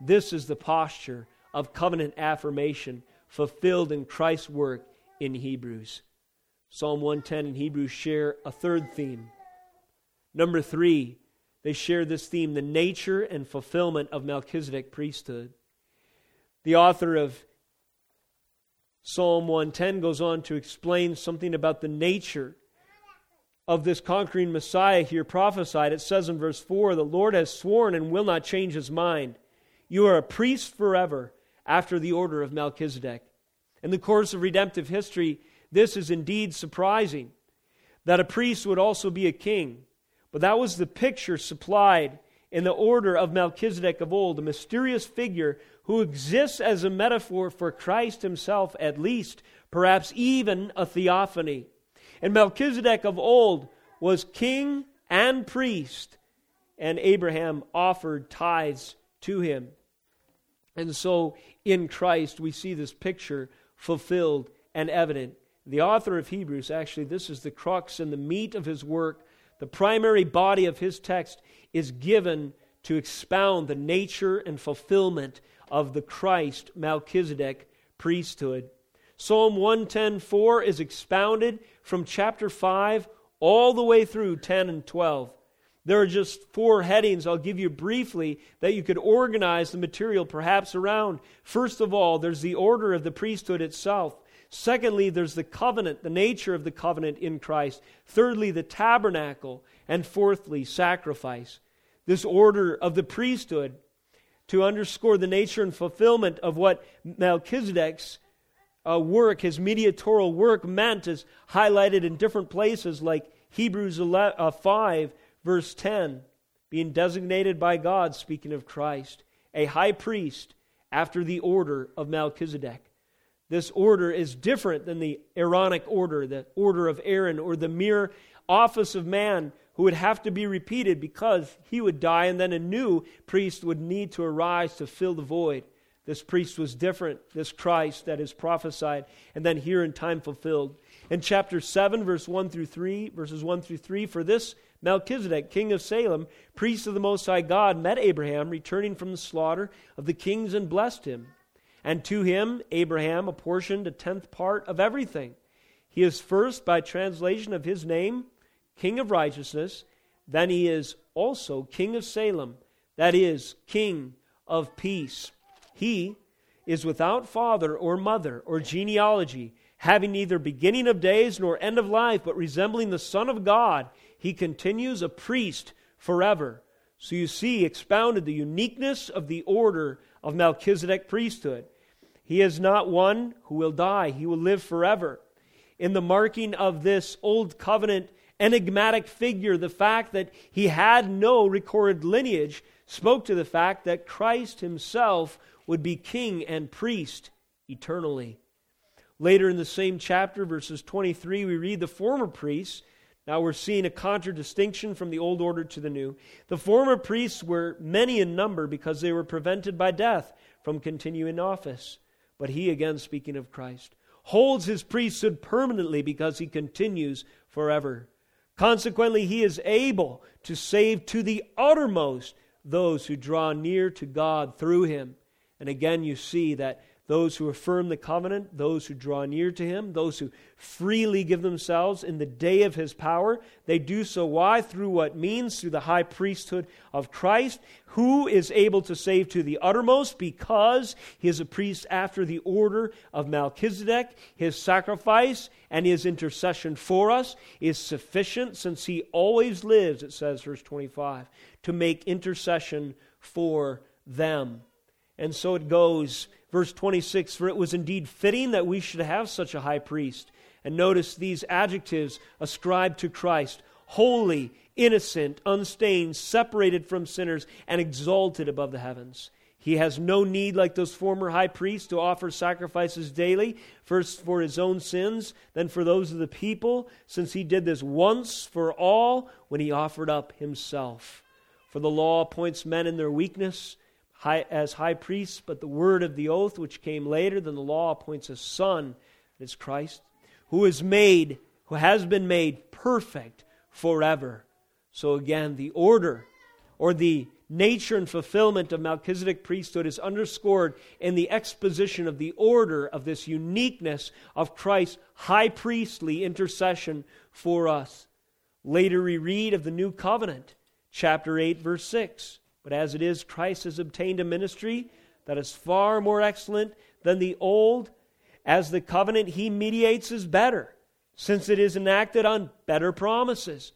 This is the posture of covenant affirmation fulfilled in Christ's work in Hebrews. Psalm 110 and Hebrews share a third theme. Number three, they share this theme the nature and fulfillment of Melchizedek priesthood. The author of Psalm 110 goes on to explain something about the nature of this conquering Messiah here prophesied. It says in verse 4 The Lord has sworn and will not change his mind. You are a priest forever after the order of Melchizedek. In the course of redemptive history, this is indeed surprising that a priest would also be a king. But that was the picture supplied in the order of Melchizedek of old, a mysterious figure who exists as a metaphor for Christ himself, at least, perhaps even a theophany. And Melchizedek of old was king and priest, and Abraham offered tithes to him. And so in Christ, we see this picture fulfilled and evident. The author of Hebrews, actually, this is the crux and the meat of his work. The primary body of his text is given to expound the nature and fulfillment of the Christ Melchizedek priesthood. Psalm 110:4 is expounded from chapter 5 all the way through 10 and 12. There are just four headings I'll give you briefly that you could organize the material perhaps around. First of all, there's the order of the priesthood itself. Secondly, there's the covenant, the nature of the covenant in Christ. Thirdly, the tabernacle. And fourthly, sacrifice. This order of the priesthood to underscore the nature and fulfillment of what Melchizedek's uh, work, his mediatorial work, meant is highlighted in different places, like Hebrews 11, uh, 5 Verse 10 being designated by God, speaking of Christ, a high priest after the order of Melchizedek. This order is different than the Aaronic order, the order of Aaron, or the mere office of man who would have to be repeated because he would die and then a new priest would need to arise to fill the void. This priest was different, this Christ that is prophesied and then here in time fulfilled. In chapter 7, verse 1 through 3, verses 1 through 3, for this Melchizedek, king of Salem, priest of the Most High God, met Abraham returning from the slaughter of the kings and blessed him. And to him, Abraham apportioned a tenth part of everything. He is first, by translation of his name, King of Righteousness. Then he is also King of Salem, that is, King of Peace. He is without father or mother or genealogy, having neither beginning of days nor end of life, but resembling the Son of God he continues a priest forever. So you see, expounded the uniqueness of the order of Melchizedek priesthood. He is not one who will die, he will live forever. In the marking of this old covenant enigmatic figure, the fact that he had no recorded lineage spoke to the fact that Christ himself would be king and priest eternally. Later in the same chapter, verses 23, we read the former priests now we're seeing a contradistinction from the old order to the new. The former priests were many in number because they were prevented by death from continuing office. But he, again speaking of Christ, holds his priesthood permanently because he continues forever. Consequently, he is able to save to the uttermost those who draw near to God through him. And again, you see that those who affirm the covenant, those who draw near to him, those who freely give themselves in the day of his power. They do so why? Through what means? Through the high priesthood of Christ, who is able to save to the uttermost because he is a priest after the order of Melchizedek. His sacrifice and his intercession for us is sufficient since he always lives, it says, verse 25, to make intercession for them. And so it goes Verse 26 For it was indeed fitting that we should have such a high priest. And notice these adjectives ascribed to Christ holy, innocent, unstained, separated from sinners, and exalted above the heavens. He has no need, like those former high priests, to offer sacrifices daily, first for his own sins, then for those of the people, since he did this once for all when he offered up himself. For the law appoints men in their weakness high, as high priests, but the word of the oath, which came later than the law, appoints a son, that is Christ, who is made, who has been made perfect forever. So again, the order or the nature and fulfillment of Melchizedek priesthood is underscored in the exposition of the order of this uniqueness of Christ's high priestly intercession for us. Later we read of the new covenant, chapter 8, verse 6. But as it is, Christ has obtained a ministry that is far more excellent than the old, as the covenant he mediates is better, since it is enacted on better promises.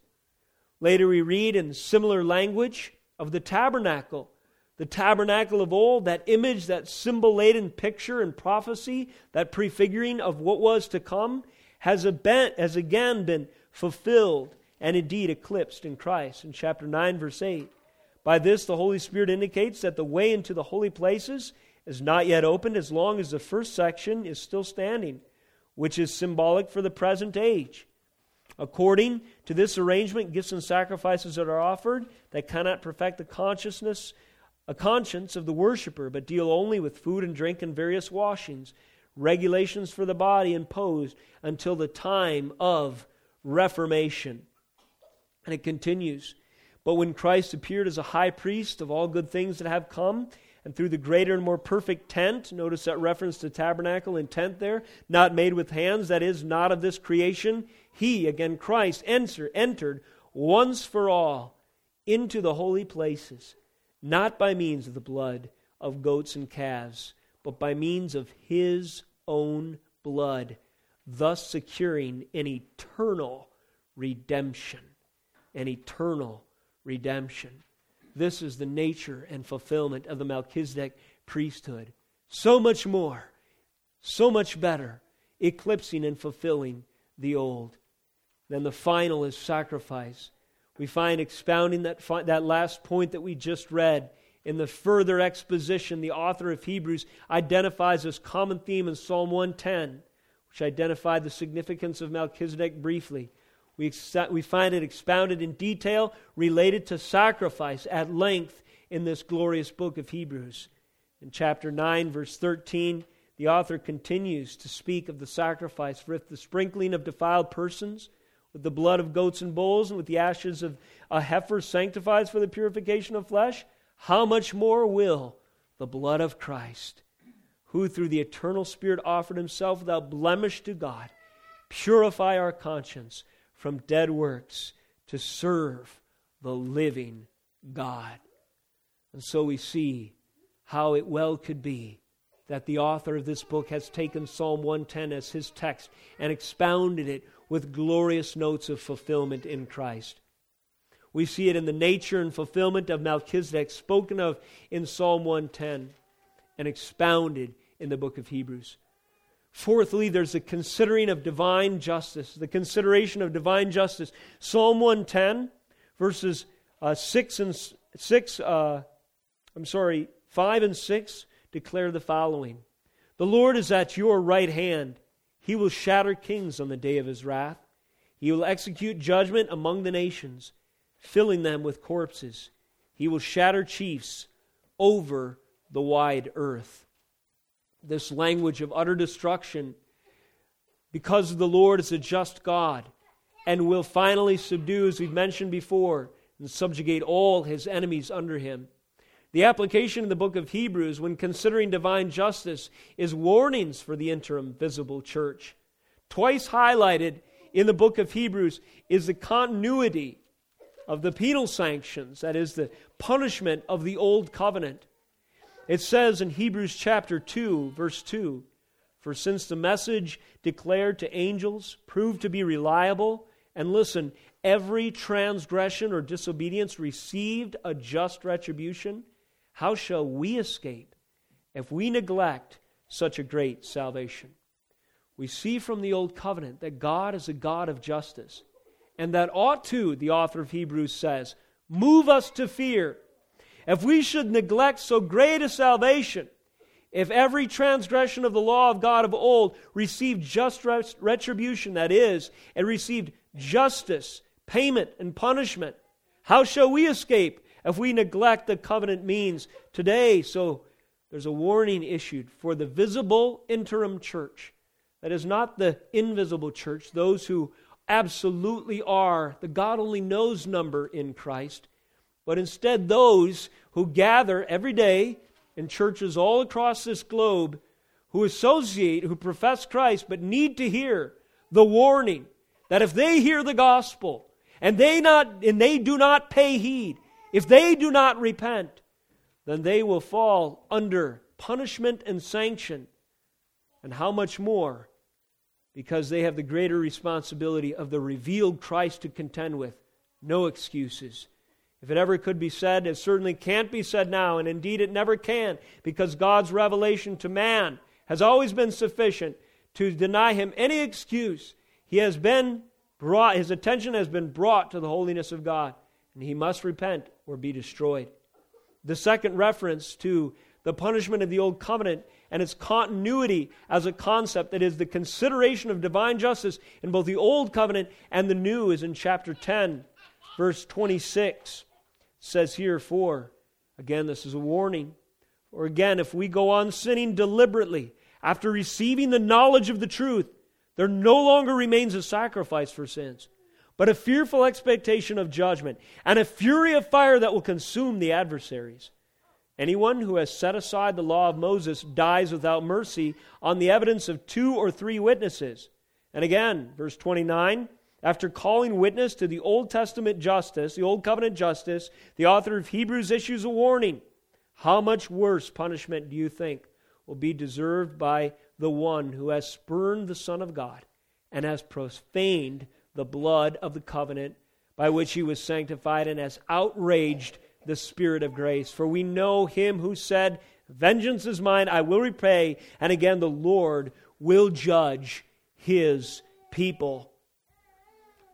Later we read in similar language of the tabernacle. The tabernacle of old, that image, that symbol laden picture and prophecy, that prefiguring of what was to come, has, has again been fulfilled and indeed eclipsed in Christ in chapter 9, verse 8. By this, the Holy Spirit indicates that the way into the holy places is not yet opened as long as the first section is still standing, which is symbolic for the present age. According to this arrangement, gifts and sacrifices that are offered that cannot perfect the consciousness a conscience of the worshiper, but deal only with food and drink and various washings, regulations for the body imposed until the time of reformation. And it continues. But when Christ appeared as a high priest of all good things that have come, and through the greater and more perfect tent, notice that reference to tabernacle and tent there, not made with hands, that is, not of this creation, he, again Christ, enter, entered once for all into the holy places not by means of the blood of goats and calves, but by means of his own blood, thus securing an eternal redemption. An eternal redemption. This is the nature and fulfillment of the Melchizedek priesthood. So much more, so much better, eclipsing and fulfilling the old. Then the final is sacrifice we find expounding that, that last point that we just read in the further exposition, the author of Hebrews identifies this common theme in Psalm 110, which identified the significance of Melchizedek briefly. We, ex- we find it expounded in detail related to sacrifice at length in this glorious book of Hebrews. In chapter 9, verse 13, the author continues to speak of the sacrifice for if the sprinkling of defiled persons with the blood of goats and bulls and with the ashes of a heifer sanctifies for the purification of flesh, how much more will the blood of Christ, who through the eternal Spirit offered himself without blemish to God, purify our conscience from dead works to serve the living God. And so we see how it well could be that the author of this book has taken Psalm 110 as his text and expounded it with glorious notes of fulfillment in Christ. We see it in the nature and fulfillment of Melchizedek, spoken of in Psalm 110 and expounded in the book of Hebrews. Fourthly, there's the considering of divine justice, the consideration of divine justice. Psalm 110, verses uh, 6 and 6, uh, I'm sorry, 5 and 6 declare the following The Lord is at your right hand he will shatter kings on the day of his wrath. He will execute judgment among the nations, filling them with corpses. He will shatter chiefs over the wide earth. This language of utter destruction, because the Lord is a just God and will finally subdue, as we've mentioned before, and subjugate all his enemies under him. The application in the book of Hebrews, when considering divine justice, is warnings for the interim visible church. Twice highlighted in the book of Hebrews is the continuity of the penal sanctions, that is, the punishment of the old covenant. It says in Hebrews chapter 2, verse 2 For since the message declared to angels proved to be reliable, and listen, every transgression or disobedience received a just retribution, how shall we escape if we neglect such a great salvation? We see from the Old Covenant that God is a God of justice, and that ought to, the author of Hebrews says, move us to fear. If we should neglect so great a salvation, if every transgression of the law of God of old received just retribution, that is, and received justice, payment, and punishment, how shall we escape if we neglect the covenant means today. So there's a warning issued for the visible interim church. That is not the invisible church, those who absolutely are the God only knows number in Christ, but instead those who gather every day in churches all across this globe who associate, who profess Christ, but need to hear the warning that if they hear the gospel and they not and they do not pay heed, if they do not repent, then they will fall under punishment and sanction. And how much more? Because they have the greater responsibility of the revealed Christ to contend with. No excuses. If it ever could be said, it certainly can't be said now, and indeed it never can, because God's revelation to man has always been sufficient to deny him any excuse. He has been brought, his attention has been brought to the holiness of God, and he must repent or be destroyed. The second reference to the punishment of the old covenant and its continuity as a concept that is the consideration of divine justice in both the old covenant and the new is in chapter 10 verse 26 it says here for again this is a warning or again if we go on sinning deliberately after receiving the knowledge of the truth there no longer remains a sacrifice for sins but a fearful expectation of judgment and a fury of fire that will consume the adversaries Anyone who has set aside the law of Moses dies without mercy on the evidence of two or three witnesses. And again, verse 29, after calling witness to the Old Testament justice, the Old Covenant justice, the author of Hebrews issues a warning. How much worse punishment do you think will be deserved by the one who has spurned the Son of God and has profaned the blood of the covenant by which he was sanctified and has outraged the Spirit of grace. For we know him who said, Vengeance is mine, I will repay. And again, the Lord will judge his people.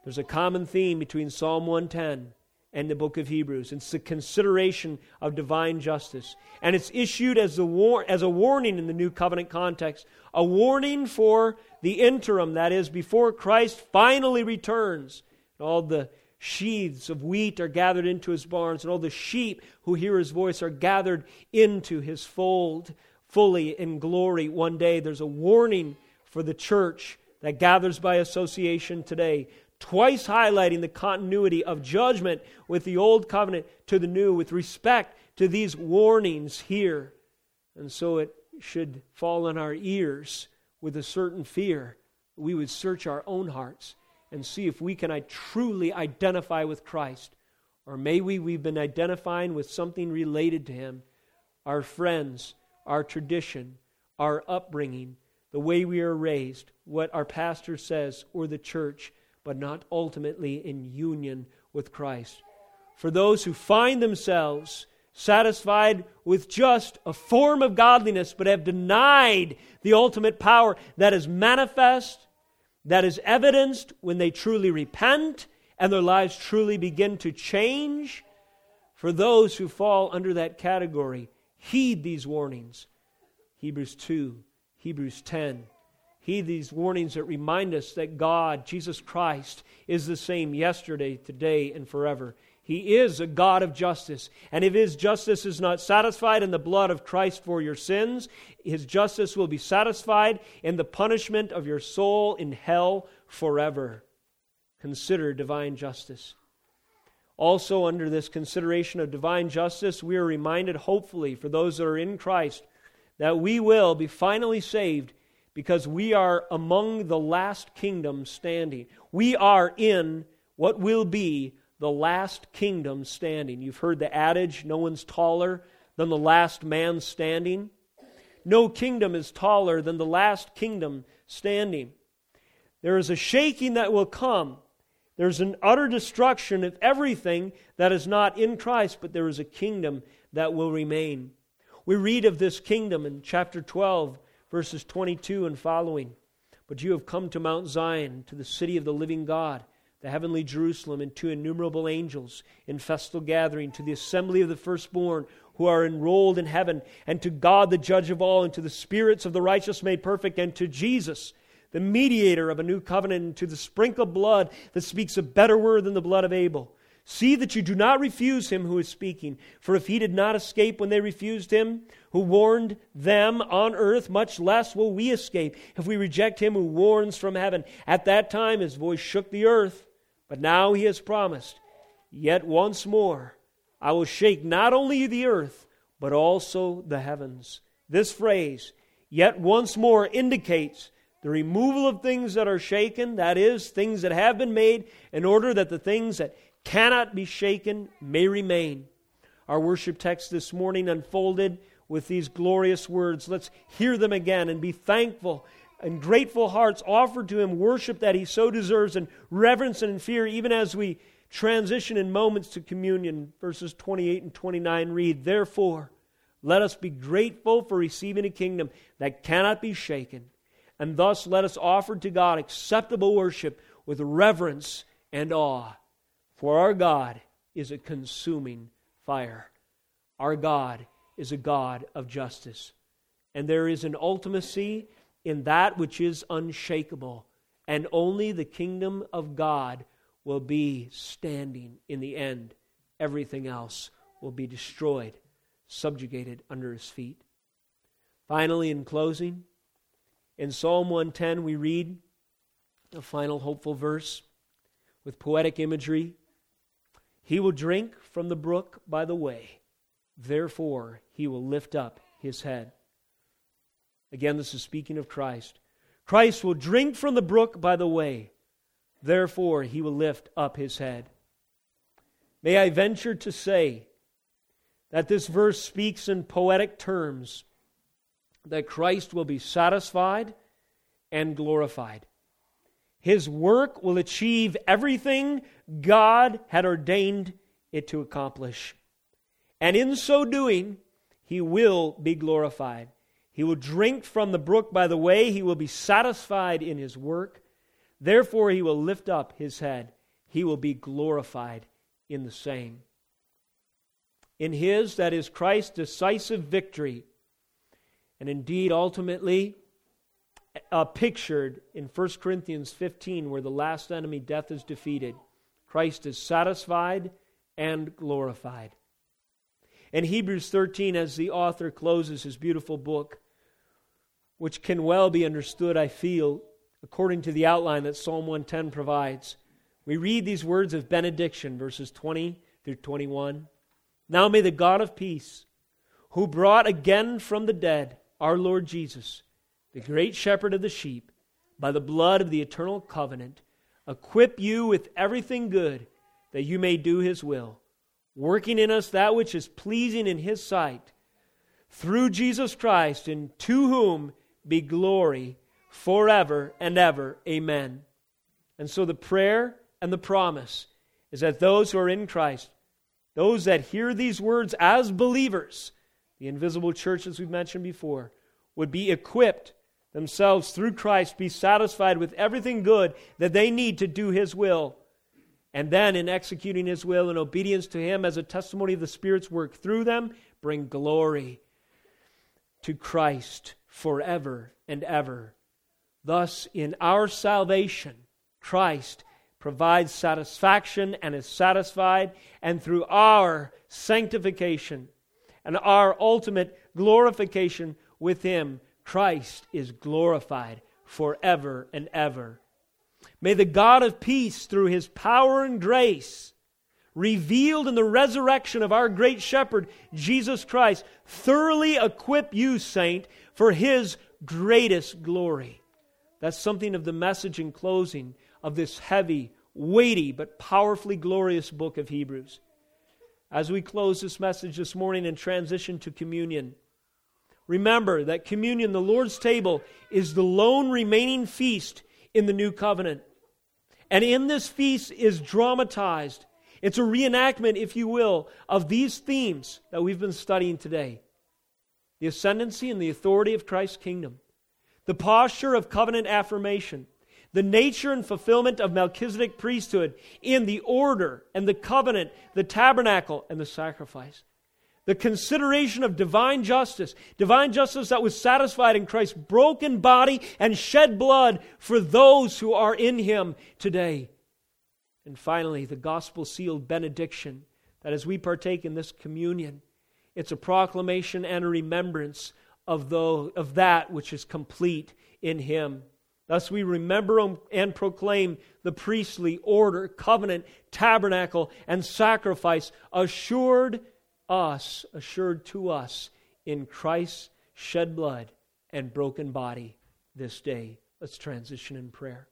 There's a common theme between Psalm 110 and the book of Hebrews. It's the consideration of divine justice. And it's issued as a, war- as a warning in the new covenant context, a warning for the interim, that is, before Christ finally returns. all the sheaves of wheat are gathered into his barns, and all the sheep who hear his voice are gathered into his fold fully in glory one day. There's a warning for the church that gathers by association today, twice highlighting the continuity of judgment with the old covenant to the new with respect to these warnings here. And so it should fall on our ears with a certain fear. We would search our own hearts and see if we can truly identify with Christ. Or may we, we've been identifying with something related to Him our friends, our tradition, our upbringing, the way we are raised, what our pastor says, or the church, but not ultimately in union with Christ. For those who find themselves satisfied with just a form of godliness, but have denied the ultimate power that is manifest that is evidenced when they truly repent and their lives truly begin to change. For those who fall under that category, heed these warnings. Hebrews 2, Hebrews 10. Heed these warnings that remind us that God, Jesus Christ, is the same yesterday, today, and forever. He is a God of justice. And if His justice is not satisfied in the blood of Christ for your sins, His justice will be satisfied in the punishment of your soul in hell forever. Consider divine justice. Also, under this consideration of divine justice, we are reminded, hopefully, for those that are in Christ, that we will be finally saved because we are among the last kingdom standing. We are in what will be the last kingdom standing. You've heard the adage no one's taller than the last man standing. No kingdom is taller than the last kingdom standing. There is a shaking that will come. There's an utter destruction of everything that is not in Christ, but there is a kingdom that will remain. We read of this kingdom in chapter 12, verses 22 and following. But you have come to Mount Zion, to the city of the living God the heavenly Jerusalem, and to innumerable angels in festal gathering, to the assembly of the firstborn who are enrolled in heaven, and to God the judge of all, and to the spirits of the righteous made perfect, and to Jesus, the mediator of a new covenant, and to the sprinkled blood that speaks a better word than the blood of Abel. See that you do not refuse him who is speaking. For if he did not escape when they refused him, who warned them on earth, much less will we escape if we reject him who warns from heaven. At that time his voice shook the earth. But now he has promised, Yet once more I will shake not only the earth, but also the heavens. This phrase, yet once more, indicates the removal of things that are shaken, that is, things that have been made, in order that the things that cannot be shaken may remain. Our worship text this morning unfolded with these glorious words. Let's hear them again and be thankful and grateful hearts offered to him worship that he so deserves and reverence and fear, even as we transition in moments to communion. Verses 28 and 29 read, Therefore, let us be grateful for receiving a kingdom that cannot be shaken, and thus let us offer to God acceptable worship with reverence and awe. For our God is a consuming fire. Our God is a God of justice. And there is an ultimacy in that which is unshakable, and only the kingdom of God will be standing in the end. Everything else will be destroyed, subjugated under his feet. Finally, in closing, in Psalm 110, we read a final hopeful verse with poetic imagery. He will drink from the brook by the way, therefore he will lift up his head. Again, this is speaking of Christ. Christ will drink from the brook by the way. Therefore, he will lift up his head. May I venture to say that this verse speaks in poetic terms that Christ will be satisfied and glorified. His work will achieve everything God had ordained it to accomplish. And in so doing, he will be glorified. He will drink from the brook by the way. He will be satisfied in his work. Therefore, he will lift up his head. He will be glorified in the same. In his, that is Christ's decisive victory, and indeed ultimately uh, pictured in 1 Corinthians 15, where the last enemy, death, is defeated, Christ is satisfied and glorified. In Hebrews 13, as the author closes his beautiful book, which can well be understood, I feel, according to the outline that Psalm 110 provides. We read these words of benediction, verses 20 through 21. Now may the God of peace, who brought again from the dead our Lord Jesus, the great shepherd of the sheep, by the blood of the eternal covenant, equip you with everything good that you may do his will, working in us that which is pleasing in his sight, through Jesus Christ, and to whom be glory forever and ever. Amen. And so the prayer and the promise is that those who are in Christ, those that hear these words as believers, the invisible church, as we've mentioned before, would be equipped themselves through Christ, be satisfied with everything good that they need to do His will. And then, in executing His will in obedience to Him as a testimony of the Spirit's work through them, bring glory to Christ forever and ever. Thus, in our salvation, Christ provides satisfaction and is satisfied, and through our sanctification and our ultimate glorification with Him, Christ is glorified forever and ever. May the God of peace, through His power and grace, revealed in the resurrection of our great shepherd, Jesus Christ, thoroughly equip you, saint, for his greatest glory. That's something of the message in closing of this heavy, weighty, but powerfully glorious book of Hebrews. As we close this message this morning and transition to communion, remember that communion, the Lord's table, is the lone remaining feast in the new covenant. And in this feast is dramatized. It's a reenactment, if you will, of these themes that we've been studying today the ascendancy and the authority of Christ's kingdom, the posture of covenant affirmation, the nature and fulfillment of Melchizedek priesthood in the order and the covenant, the tabernacle and the sacrifice. The consideration of divine justice, divine justice that was satisfied in Christ's broken body and shed blood for those who are in him today. And finally, the gospel sealed benediction that as we partake in this communion, it's a proclamation and a remembrance of, the, of that which is complete in Him. Thus, we remember and proclaim the priestly order, covenant, tabernacle, and sacrifice assured us, assured to us in Christ's shed blood and broken body this day. Let's transition in prayer.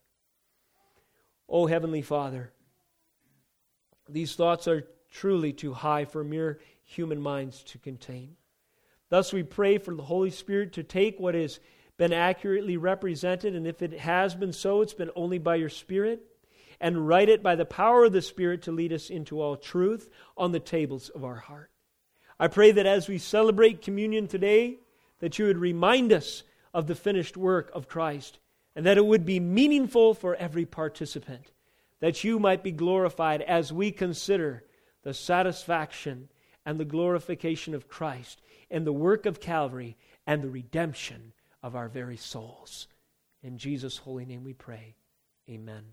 Oh, Heavenly Father, these thoughts are truly too high for mere human minds to contain. Thus, we pray for the Holy Spirit to take what has been accurately represented, and if it has been so, it's been only by your Spirit, and write it by the power of the Spirit to lead us into all truth on the tables of our heart. I pray that as we celebrate communion today, that you would remind us of the finished work of Christ and that it would be meaningful for every participant, that you might be glorified as we consider the satisfaction and the glorification of Christ and the work of Calvary and the redemption of our very souls. In Jesus' holy name we pray. Amen.